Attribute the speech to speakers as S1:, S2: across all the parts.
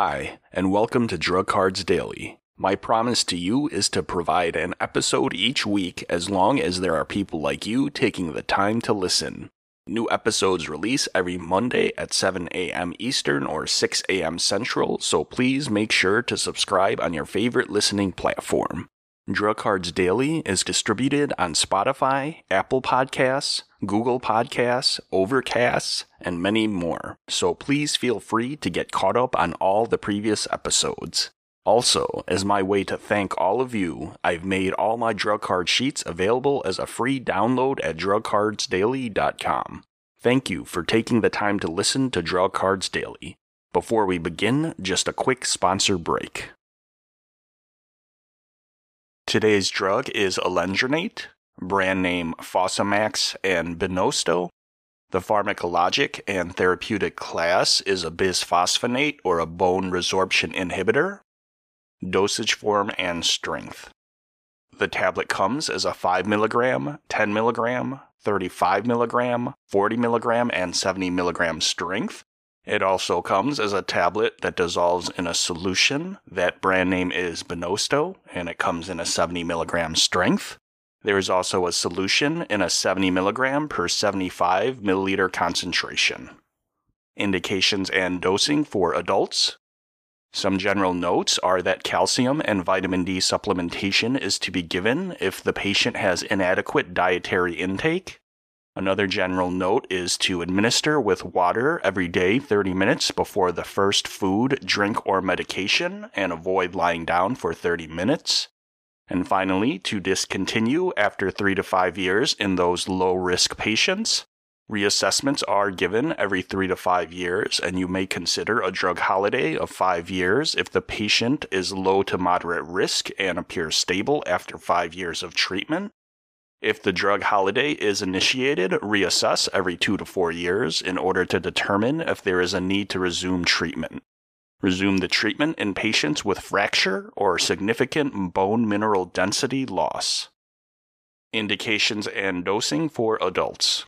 S1: Hi, and welcome to Drug Cards Daily. My promise to you is to provide an episode each week as long as there are people like you taking the time to listen. New episodes release every Monday at 7 a.m. Eastern or 6 a.m. Central, so please make sure to subscribe on your favorite listening platform. Drug Cards Daily is distributed on Spotify, Apple Podcasts, Google Podcasts, Overcasts, and many more, so please feel free to get caught up on all the previous episodes. Also, as my way to thank all of you, I've made all my drug card sheets available as a free download at drugcardsdaily.com. Thank you for taking the time to listen to Drug Cards Daily. Before we begin, just a quick sponsor break. Today's drug is alendronate, brand name Fosamax and Binosto. The pharmacologic and therapeutic class is a bisphosphonate or a bone resorption inhibitor. Dosage form and strength. The tablet comes as a 5 mg, 10 mg, 35 mg, 40 mg, and 70 mg strength. It also comes as a tablet that dissolves in a solution. That brand name is Binosto, and it comes in a 70 milligram strength. There is also a solution in a 70 milligram per 75 milliliter concentration. Indications and dosing for adults. Some general notes are that calcium and vitamin D supplementation is to be given if the patient has inadequate dietary intake. Another general note is to administer with water every day 30 minutes before the first food, drink, or medication, and avoid lying down for 30 minutes. And finally, to discontinue after 3 to 5 years in those low risk patients. Reassessments are given every 3 to 5 years, and you may consider a drug holiday of 5 years if the patient is low to moderate risk and appears stable after 5 years of treatment. If the drug holiday is initiated, reassess every two to four years in order to determine if there is a need to resume treatment. Resume the treatment in patients with fracture or significant bone mineral density loss. Indications and dosing for adults.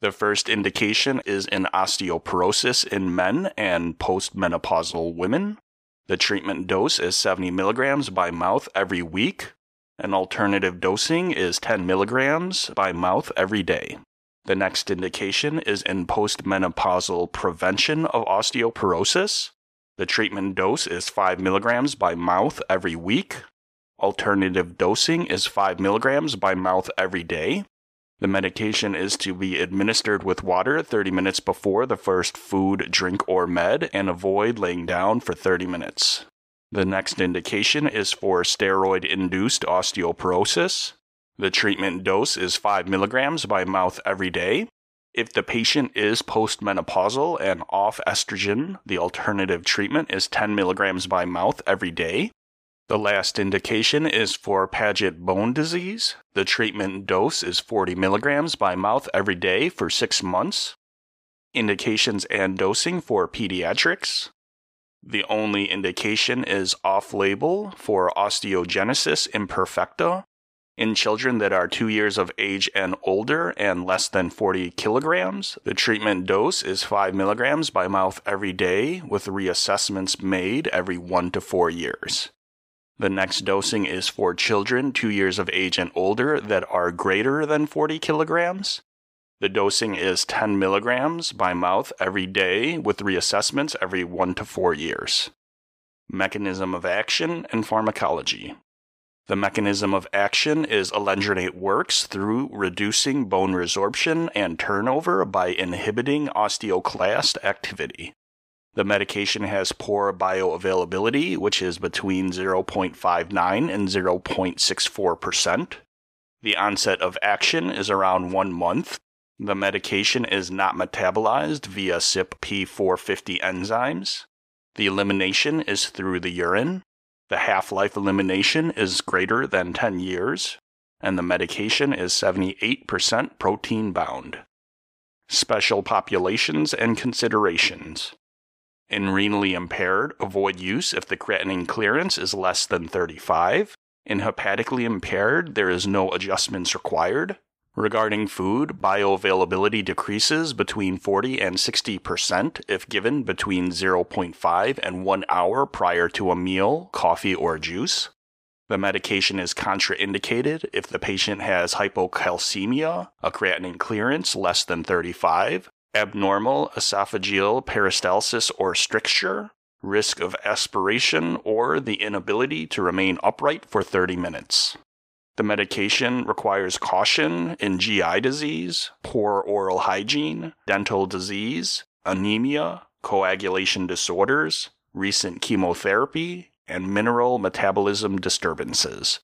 S1: The first indication is in osteoporosis in men and postmenopausal women. The treatment dose is 70 milligrams by mouth every week an alternative dosing is 10 milligrams by mouth every day. The next indication is in postmenopausal prevention of osteoporosis. The treatment dose is 5 milligrams by mouth every week. Alternative dosing is 5 milligrams by mouth every day. The medication is to be administered with water 30 minutes before the first food, drink, or med and avoid laying down for 30 minutes. The next indication is for steroid induced osteoporosis. The treatment dose is 5 milligrams by mouth every day. If the patient is postmenopausal and off estrogen, the alternative treatment is 10 milligrams by mouth every day. The last indication is for Paget bone disease. The treatment dose is 40 milligrams by mouth every day for six months. Indications and dosing for pediatrics. The only indication is off label for osteogenesis imperfecta in children that are two years of age and older and less than 40 kilograms. The treatment dose is 5 milligrams by mouth every day, with reassessments made every one to four years. The next dosing is for children two years of age and older that are greater than 40 kilograms. The dosing is 10 milligrams by mouth every day with reassessments every one to four years. Mechanism of action and pharmacology. The mechanism of action is alendronate works through reducing bone resorption and turnover by inhibiting osteoclast activity. The medication has poor bioavailability, which is between 0.59 and 0.64%. The onset of action is around one month, the medication is not metabolized via CYP450 enzymes. The elimination is through the urine. The half life elimination is greater than 10 years, and the medication is 78% protein bound. Special populations and considerations. In renally impaired, avoid use if the creatinine clearance is less than 35. In hepatically impaired, there is no adjustments required. Regarding food, bioavailability decreases between 40 and 60% if given between 0.5 and 1 hour prior to a meal, coffee, or juice. The medication is contraindicated if the patient has hypocalcemia, a creatinine clearance less than 35, abnormal esophageal peristalsis or stricture, risk of aspiration, or the inability to remain upright for 30 minutes. The medication requires caution in GI disease, poor oral hygiene, dental disease, anemia, coagulation disorders, recent chemotherapy, and mineral metabolism disturbances.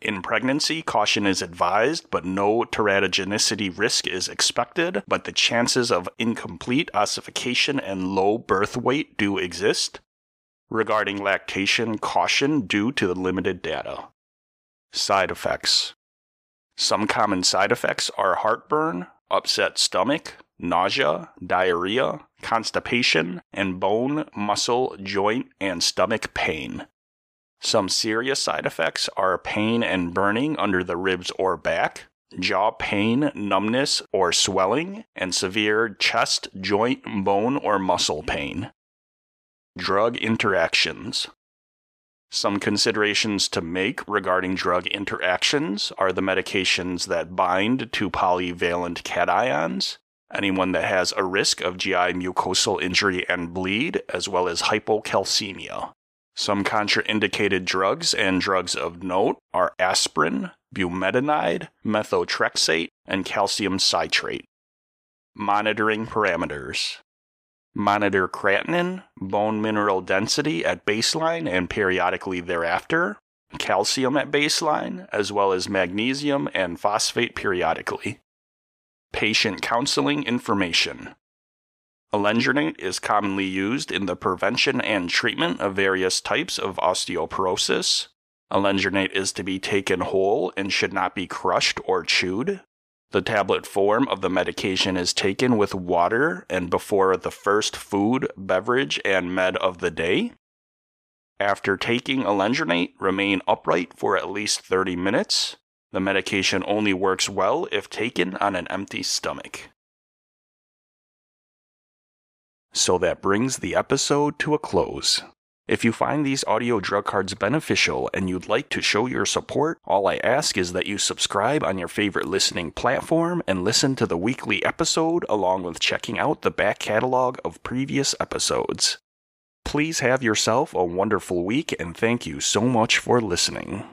S1: In pregnancy, caution is advised, but no teratogenicity risk is expected, but the chances of incomplete ossification and low birth weight do exist. Regarding lactation, caution due to the limited data. Side effects Some common side effects are heartburn, upset stomach, nausea, diarrhea, constipation, and bone, muscle, joint, and stomach pain. Some serious side effects are pain and burning under the ribs or back, jaw pain, numbness, or swelling, and severe chest, joint, bone, or muscle pain. Drug interactions. Some considerations to make regarding drug interactions are the medications that bind to polyvalent cations, anyone that has a risk of GI mucosal injury and bleed, as well as hypocalcemia. Some contraindicated drugs and drugs of note are aspirin, bumetanide, methotrexate, and calcium citrate. Monitoring parameters monitor creatinine, bone mineral density at baseline and periodically thereafter, calcium at baseline, as well as magnesium and phosphate periodically. Patient counseling information. Alendronate is commonly used in the prevention and treatment of various types of osteoporosis. Alendronate is to be taken whole and should not be crushed or chewed. The tablet form of the medication is taken with water and before the first food, beverage, and med of the day. After taking alendronate, remain upright for at least 30 minutes. The medication only works well if taken on an empty stomach. So that brings the episode to a close. If you find these audio drug cards beneficial and you'd like to show your support, all I ask is that you subscribe on your favorite listening platform and listen to the weekly episode along with checking out the back catalog of previous episodes. Please have yourself a wonderful week and thank you so much for listening.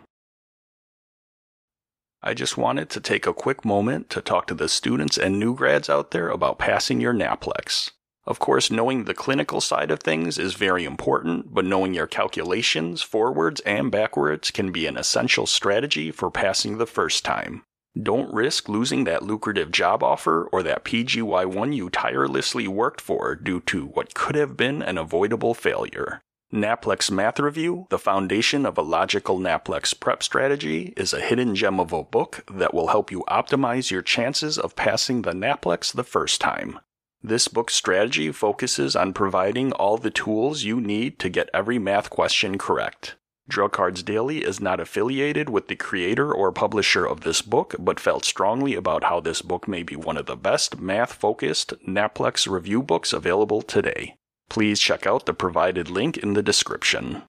S1: I just wanted to take a quick moment to talk to the students and new grads out there about passing your NAPLEX. Of course, knowing the clinical side of things is very important, but knowing your calculations, forwards and backwards, can be an essential strategy for passing the first time. Don't risk losing that lucrative job offer or that PGY1 you tirelessly worked for due to what could have been an avoidable failure. NAPLEX Math Review, the foundation of a logical NAPLEX prep strategy, is a hidden gem of a book that will help you optimize your chances of passing the NAPLEX the first time. This book's strategy focuses on providing all the tools you need to get every math question correct. Drug Cards Daily is not affiliated with the creator or publisher of this book, but felt strongly about how this book may be one of the best math focused NAPLEX review books available today. Please check out the provided link in the description.